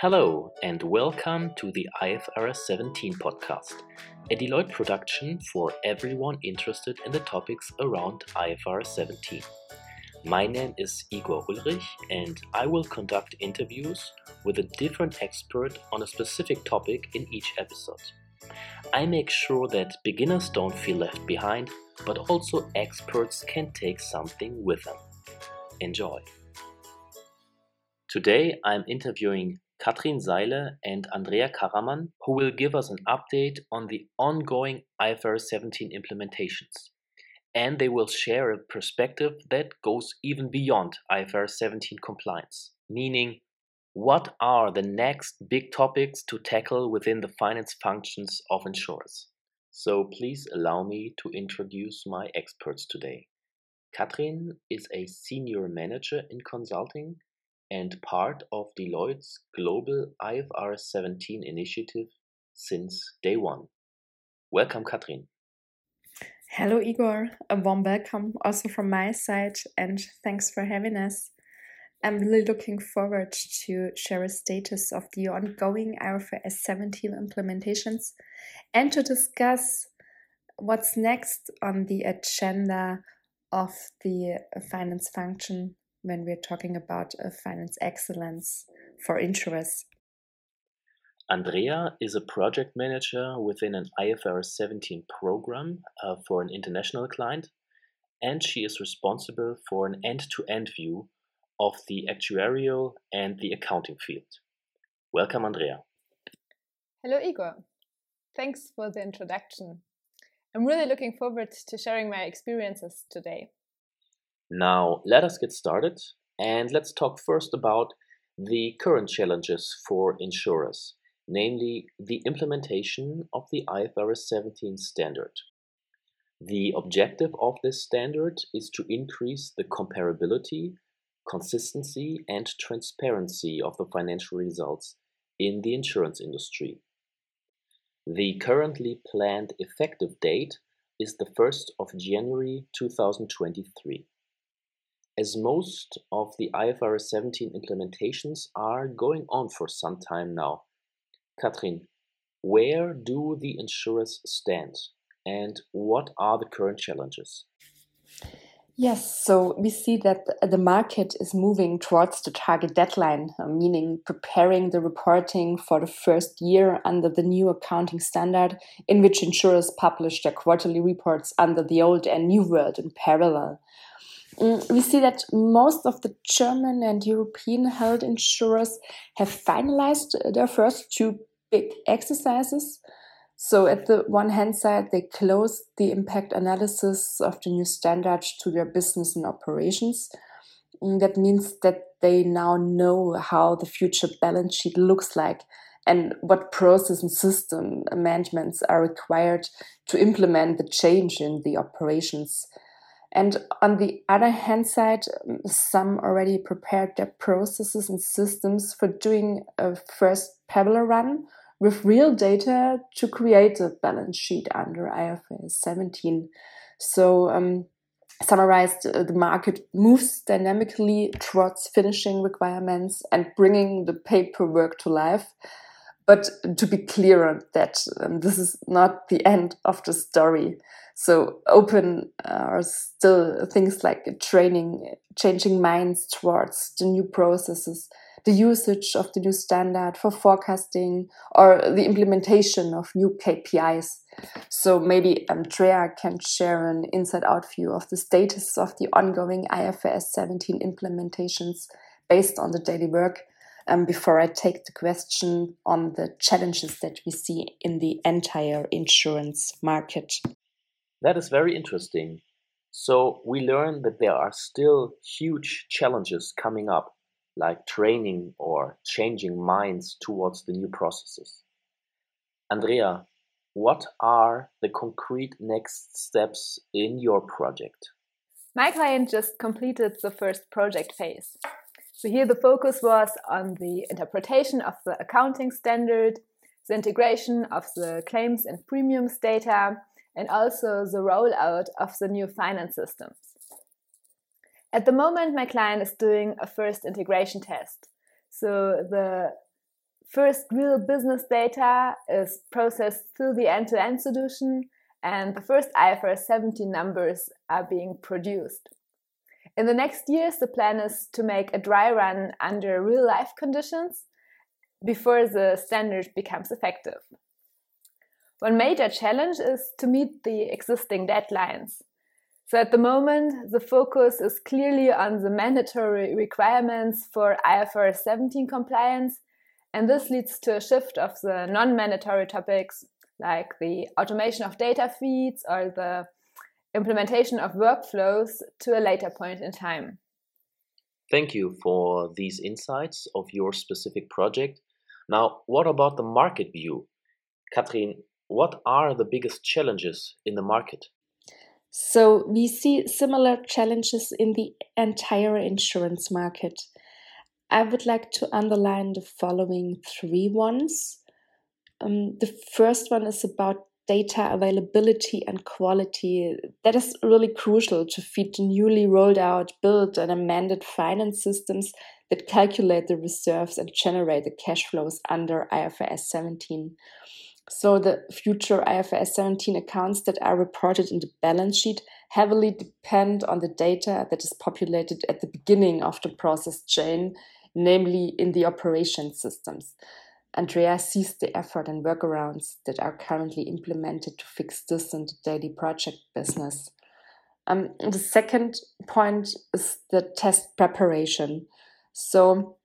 Hello, and welcome to the IFRS 17 podcast, a Deloitte production for everyone interested in the topics around IFRS 17. My name is Igor Ulrich, and I will conduct interviews with a different expert on a specific topic in each episode. I make sure that beginners don't feel left behind, but also experts can take something with them. Enjoy! Today I'm interviewing Katrin Seile and Andrea Karaman, who will give us an update on the ongoing IFRS 17 implementations. And they will share a perspective that goes even beyond IFRS 17 compliance, meaning what are the next big topics to tackle within the finance functions of insurers. So please allow me to introduce my experts today. Katrin is a senior manager in consulting and part of Deloitte's global IFRS 17 initiative since day one. Welcome, Katrin. Hello, Igor. A warm welcome also from my side, and thanks for having us. I'm really looking forward to share a status of the ongoing IFRS 17 implementations and to discuss what's next on the agenda of the finance function when we're talking about uh, finance excellence for insurers. Andrea is a project manager within an IFRS 17 program uh, for an international client, and she is responsible for an end to end view of the actuarial and the accounting field. Welcome, Andrea. Hello, Igor. Thanks for the introduction. I'm really looking forward to sharing my experiences today. Now, let us get started and let's talk first about the current challenges for insurers, namely the implementation of the IFRS 17 standard. The objective of this standard is to increase the comparability, consistency, and transparency of the financial results in the insurance industry. The currently planned effective date is the 1st of January 2023 as most of the IFRS 17 implementations are going on for some time now. Katrin, where do the insurers stand and what are the current challenges? Yes, so we see that the market is moving towards the target deadline, uh, meaning preparing the reporting for the first year under the new accounting standard, in which insurers publish their quarterly reports under the old and new world in parallel. Mm, we see that most of the German and European health insurers have finalized their first two big exercises. So, at the one hand side, they closed the impact analysis of the new standards to their business and operations. Mm, that means that they now know how the future balance sheet looks like and what process and system amendments are required to implement the change in the operations. And on the other hand side, some already prepared their processes and systems for doing a first parallel run with real data to create a balance sheet under IFRS 17. So, um, summarized, uh, the market moves dynamically towards finishing requirements and bringing the paperwork to life. But to be clear on that, um, this is not the end of the story. So open are still things like training, changing minds towards the new processes, the usage of the new standard for forecasting, or the implementation of new KPIs. So maybe Andrea can share an inside-out view of the status of the ongoing IFRS 17 implementations based on the daily work. Um, before I take the question on the challenges that we see in the entire insurance market. That is very interesting. So we learn that there are still huge challenges coming up, like training or changing minds towards the new processes. Andrea, what are the concrete next steps in your project? My client just completed the first project phase. So here the focus was on the interpretation of the accounting standard, the integration of the claims and premiums data, and also the rollout of the new finance systems. At the moment, my client is doing a first integration test. So the first real business data is processed through the end to end solution, and the first IFRS 17 numbers are being produced. In the next years, the plan is to make a dry run under real life conditions before the standard becomes effective. One major challenge is to meet the existing deadlines. So at the moment, the focus is clearly on the mandatory requirements for IFRS 17 compliance, and this leads to a shift of the non mandatory topics like the automation of data feeds or the implementation of workflows to a later point in time. Thank you for these insights of your specific project. Now, what about the market view? Katrin, what are the biggest challenges in the market? So, we see similar challenges in the entire insurance market. I would like to underline the following three ones. Um, the first one is about data availability and quality. That is really crucial to feed the newly rolled out, built, and amended finance systems that calculate the reserves and generate the cash flows under IFRS 17. So, the future IFRS 17 accounts that are reported in the balance sheet heavily depend on the data that is populated at the beginning of the process chain, namely in the operation systems. Andrea sees the effort and workarounds that are currently implemented to fix this in the daily project business. Um, the second point is the test preparation. So,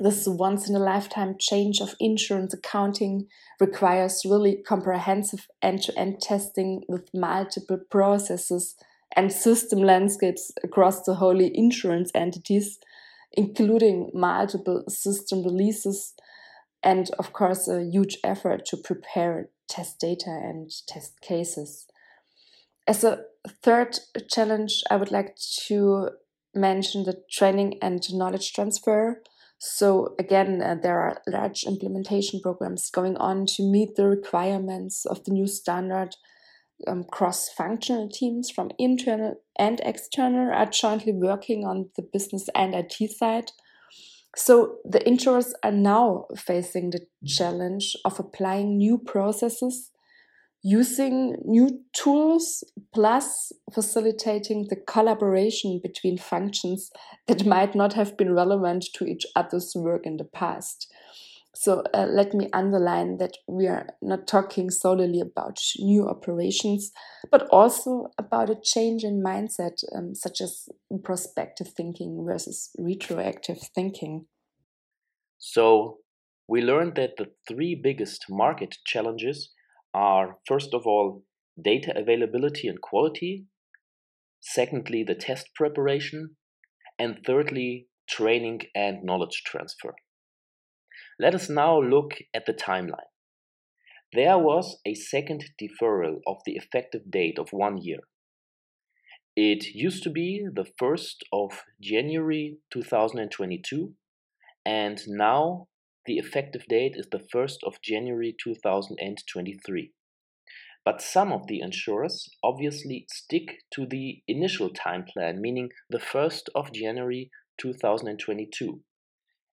this once in a lifetime change of insurance accounting requires really comprehensive end to end testing with multiple processes and system landscapes across the wholly insurance entities, including multiple system releases and of course a huge effort to prepare test data and test cases. As a third challenge, I would like to mention the training and knowledge transfer. So, again, uh, there are large implementation programs going on to meet the requirements of the new standard. Um, cross functional teams from internal and external are jointly working on the business and IT side so the insurers are now facing the challenge of applying new processes, using new tools, plus facilitating the collaboration between functions that might not have been relevant to each other's work in the past. So uh, let me underline that we are not talking solely about new operations, but also about a change in mindset, um, such as prospective thinking versus retroactive thinking. So we learned that the three biggest market challenges are first of all, data availability and quality, secondly, the test preparation, and thirdly, training and knowledge transfer. Let us now look at the timeline. There was a second deferral of the effective date of one year. It used to be the 1st of January 2022, and now the effective date is the 1st of January 2023. But some of the insurers obviously stick to the initial time plan, meaning the 1st of January 2022.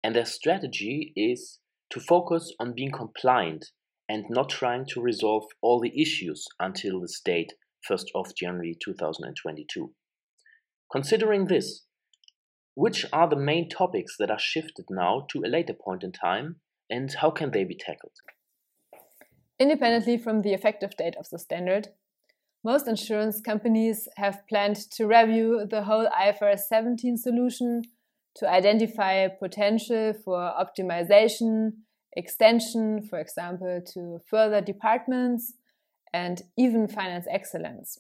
And their strategy is to focus on being compliant and not trying to resolve all the issues until this date, 1st of January 2022. Considering this, which are the main topics that are shifted now to a later point in time and how can they be tackled? Independently from the effective date of the standard, most insurance companies have planned to review the whole IFRS 17 solution to identify potential for optimization, extension, for example, to further departments, and even finance excellence.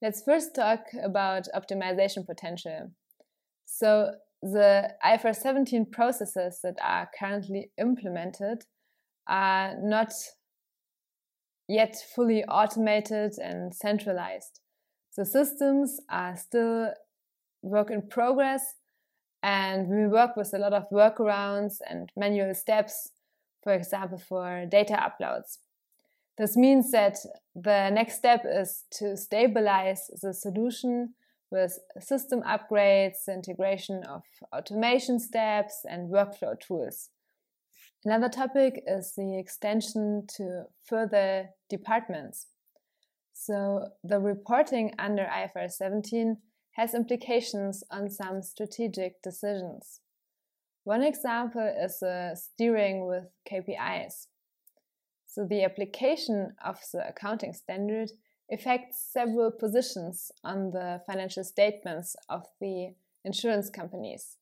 Let's first talk about optimization potential. So the IFRS 17 processes that are currently implemented are not yet fully automated and centralized. The systems are still work in progress and we work with a lot of workarounds and manual steps, for example, for data uploads. This means that the next step is to stabilize the solution with system upgrades, integration of automation steps, and workflow tools. Another topic is the extension to further departments. So, the reporting under IFRS 17 has implications on some strategic decisions. One example is the steering with KPIs. So, the application of the accounting standard affects several positions on the financial statements of the insurance companies.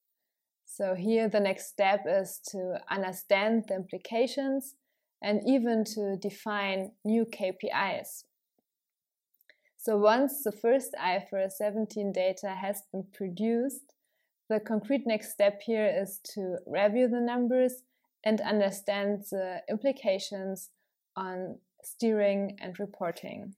So here the next step is to understand the implications and even to define new KPIs. So once the first IFRS 17 data has been produced, the concrete next step here is to review the numbers and understand the implications on steering and reporting.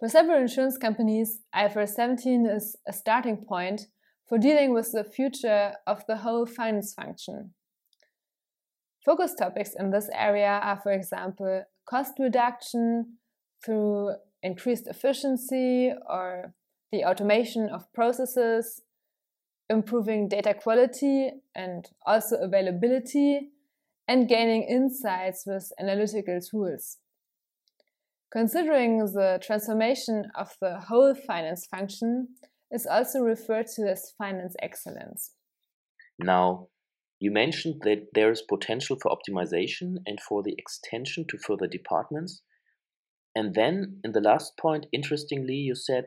For several insurance companies, IFRS 17 is a starting point for dealing with the future of the whole finance function. Focus topics in this area are, for example, cost reduction through increased efficiency or the automation of processes, improving data quality and also availability, and gaining insights with analytical tools. Considering the transformation of the whole finance function, is also referred to as finance excellence. Now, you mentioned that there is potential for optimization and for the extension to further departments. And then, in the last point, interestingly, you said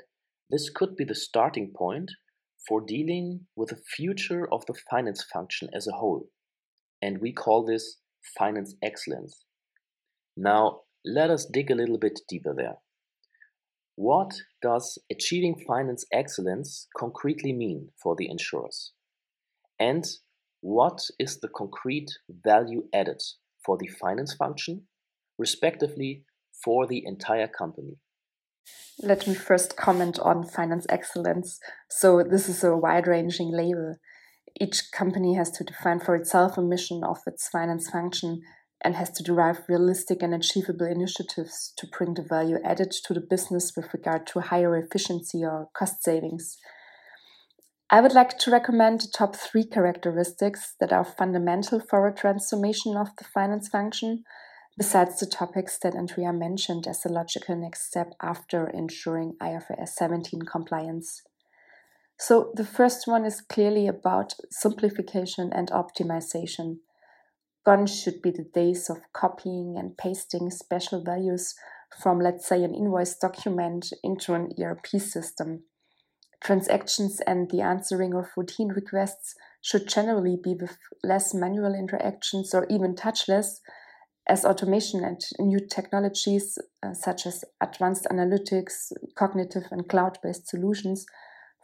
this could be the starting point for dealing with the future of the finance function as a whole. And we call this finance excellence. Now, let us dig a little bit deeper there. What does achieving finance excellence concretely mean for the insurers? And what is the concrete value added for the finance function, respectively for the entire company? Let me first comment on finance excellence. So, this is a wide ranging label. Each company has to define for itself a mission of its finance function and has to derive realistic and achievable initiatives to bring the value added to the business with regard to higher efficiency or cost savings. I would like to recommend the top three characteristics that are fundamental for a transformation of the finance function, besides the topics that Andrea mentioned as a logical next step after ensuring IFRS 17 compliance. So, the first one is clearly about simplification and optimization. Gone should be the days of copying and pasting special values from, let's say, an invoice document into an ERP system. Transactions and the answering of routine requests should generally be with less manual interactions or even touchless, as automation and new technologies uh, such as advanced analytics, cognitive, and cloud based solutions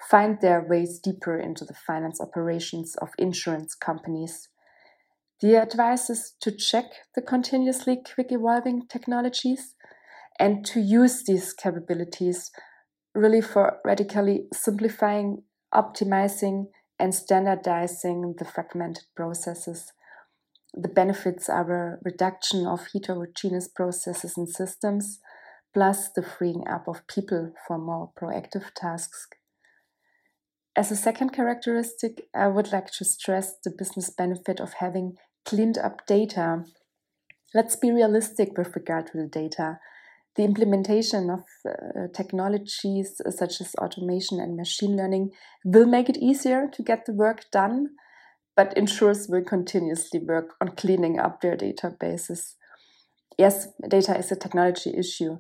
find their ways deeper into the finance operations of insurance companies. The advice is to check the continuously quick evolving technologies and to use these capabilities really for radically simplifying, optimizing, and standardizing the fragmented processes. The benefits are a reduction of heterogeneous processes and systems, plus the freeing up of people for more proactive tasks. As a second characteristic, I would like to stress the business benefit of having cleaned up data. Let's be realistic with regard to the data. The implementation of uh, technologies such as automation and machine learning will make it easier to get the work done, but insurers will continuously work on cleaning up their databases. Yes, data is a technology issue,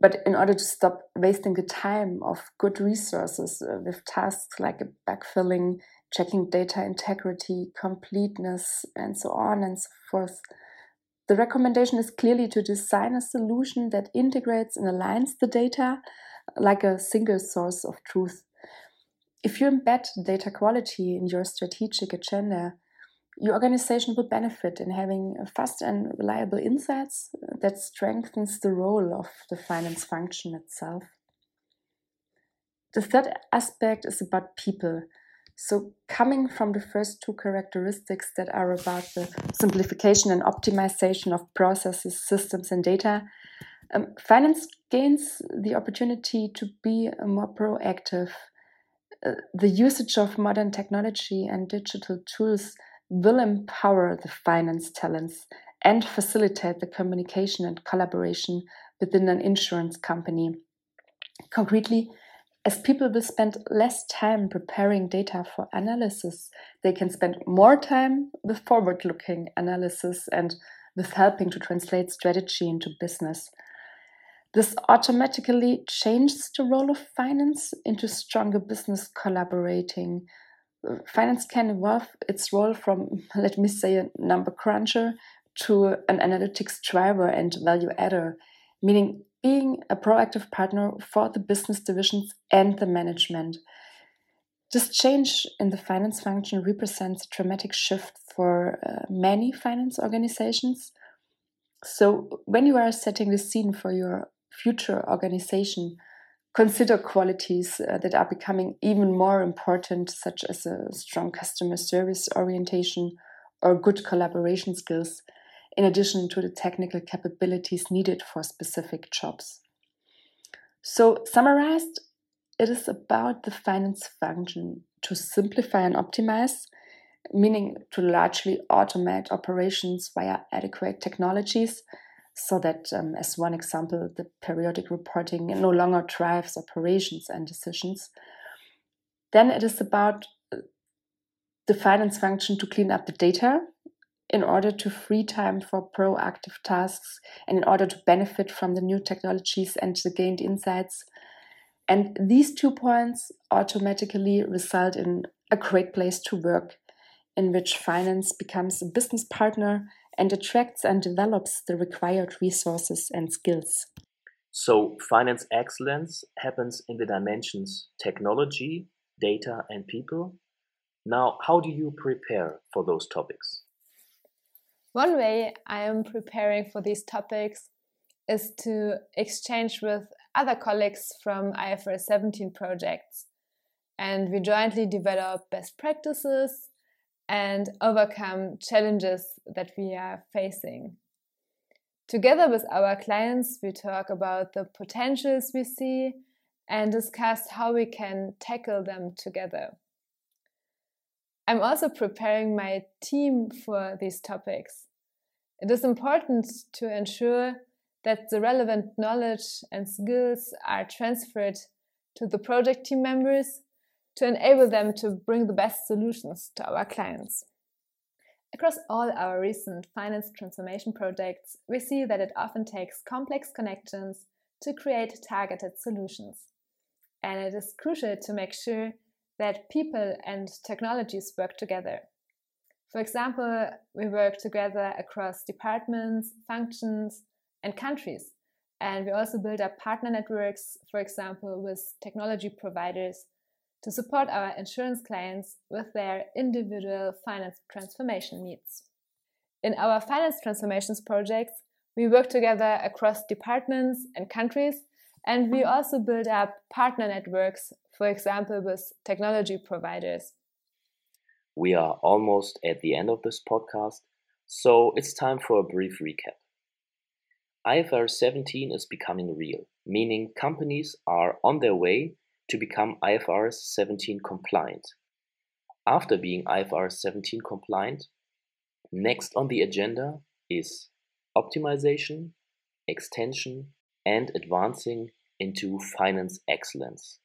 but in order to stop wasting the time of good resources uh, with tasks like backfilling, checking data integrity, completeness, and so on and so forth. The recommendation is clearly to design a solution that integrates and aligns the data like a single source of truth. If you embed data quality in your strategic agenda, your organization will benefit in having fast and reliable insights that strengthens the role of the finance function itself. The third aspect is about people. So, coming from the first two characteristics that are about the simplification and optimization of processes, systems, and data, um, finance gains the opportunity to be more proactive. The usage of modern technology and digital tools will empower the finance talents and facilitate the communication and collaboration within an insurance company. Concretely, as people will spend less time preparing data for analysis, they can spend more time with forward looking analysis and with helping to translate strategy into business. This automatically changes the role of finance into stronger business collaborating. Uh, finance can evolve its role from, let me say, a number cruncher to an analytics driver and value adder, meaning being a proactive partner for the business divisions and the management. This change in the finance function represents a dramatic shift for uh, many finance organizations. So, when you are setting the scene for your future organization, consider qualities uh, that are becoming even more important, such as a strong customer service orientation or good collaboration skills in addition to the technical capabilities needed for specific jobs. So, summarized, it is about the finance function to simplify and optimize, meaning to largely automate operations via adequate technologies, so that, um, as one example, the periodic reporting no longer drives operations and decisions. Then it is about uh, the finance function to clean up the data in order to free time for proactive tasks and in order to benefit from the new technologies and the gained insights. And these two points automatically result in a great place to work, in which finance becomes a business partner and attracts and develops the required resources and skills. So, finance excellence happens in the dimensions technology, data, and people. Now, how do you prepare for those topics? One way I am preparing for these topics is to exchange with other colleagues from IFRS 17 projects. And we jointly develop best practices and overcome challenges that we are facing. Together with our clients, we talk about the potentials we see and discuss how we can tackle them together. I'm also preparing my team for these topics. It is important to ensure that the relevant knowledge and skills are transferred to the project team members to enable them to bring the best solutions to our clients. Across all our recent finance transformation projects, we see that it often takes complex connections to create targeted solutions. And it is crucial to make sure that people and technologies work together. For example, we work together across departments, functions, and countries. And we also build up partner networks, for example, with technology providers to support our insurance clients with their individual finance transformation needs. In our finance transformations projects, we work together across departments and countries, and we also build up partner networks for example, with technology providers. We are almost at the end of this podcast, so it's time for a brief recap. IFRS 17 is becoming real, meaning companies are on their way to become IFRS 17 compliant. After being IFRS 17 compliant, next on the agenda is optimization, extension, and advancing into finance excellence.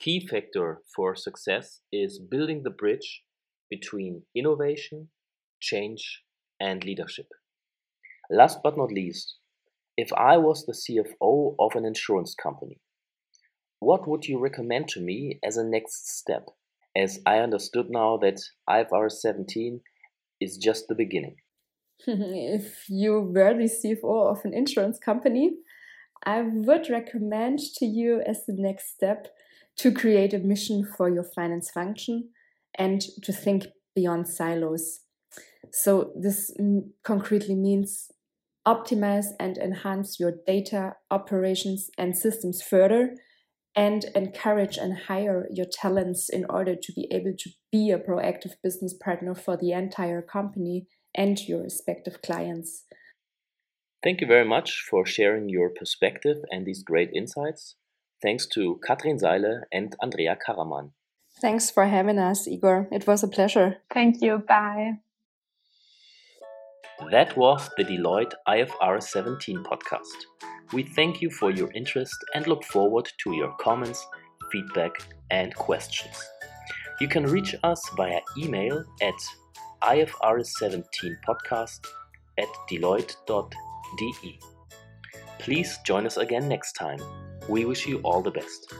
Key factor for success is building the bridge between innovation, change, and leadership. Last but not least, if I was the CFO of an insurance company, what would you recommend to me as a next step? As I understood now that IFRS 17 is just the beginning. if you were the CFO of an insurance company, I would recommend to you as the next step to create a mission for your finance function and to think beyond silos. So, this concretely means optimize and enhance your data, operations, and systems further, and encourage and hire your talents in order to be able to be a proactive business partner for the entire company and your respective clients. Thank you very much for sharing your perspective and these great insights. Thanks to Katrin Seile and Andrea Karaman. Thanks for having us, Igor. It was a pleasure. Thank you. Bye. That was the Deloitte IFR 17 podcast. We thank you for your interest and look forward to your comments, feedback, and questions. You can reach us via email at ifrs17podcast at deloitte.de. Please join us again next time. We wish you all the best.